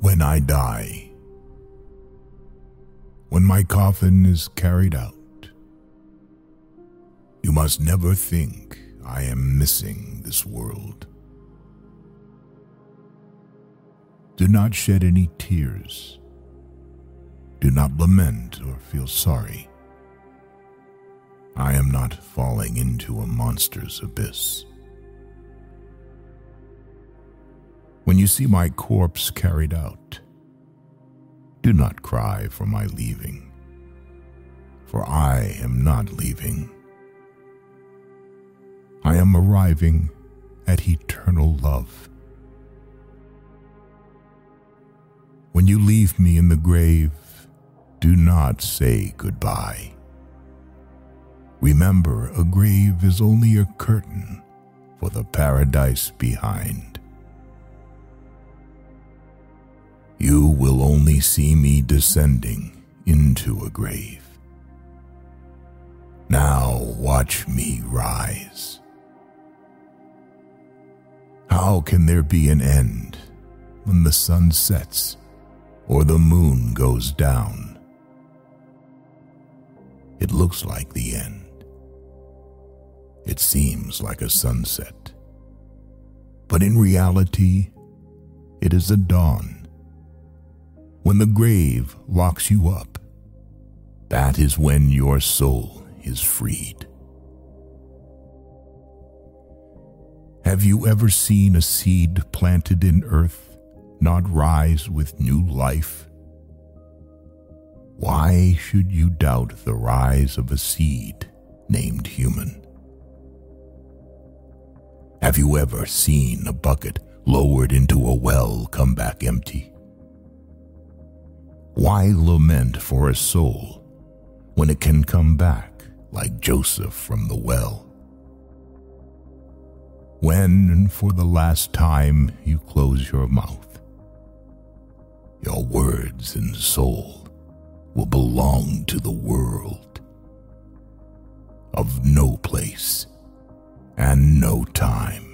when I die, when my coffin is carried out, you must never think I am missing this world. Do not shed any tears. Do not lament or feel sorry. I am not falling into a monster's abyss. When you see my corpse carried out, do not cry for my leaving, for I am not leaving. I am arriving at eternal love. When you leave me in the grave, do not say goodbye. Remember, a grave is only a curtain for the paradise behind. See me descending into a grave. Now watch me rise. How can there be an end when the sun sets or the moon goes down? It looks like the end. It seems like a sunset. But in reality, it is a dawn. When the grave locks you up, that is when your soul is freed. Have you ever seen a seed planted in earth not rise with new life? Why should you doubt the rise of a seed named human? Have you ever seen a bucket lowered into a well come back empty? Why lament for a soul when it can come back like Joseph from the well? When, for the last time, you close your mouth, your words and soul will belong to the world of no place and no time.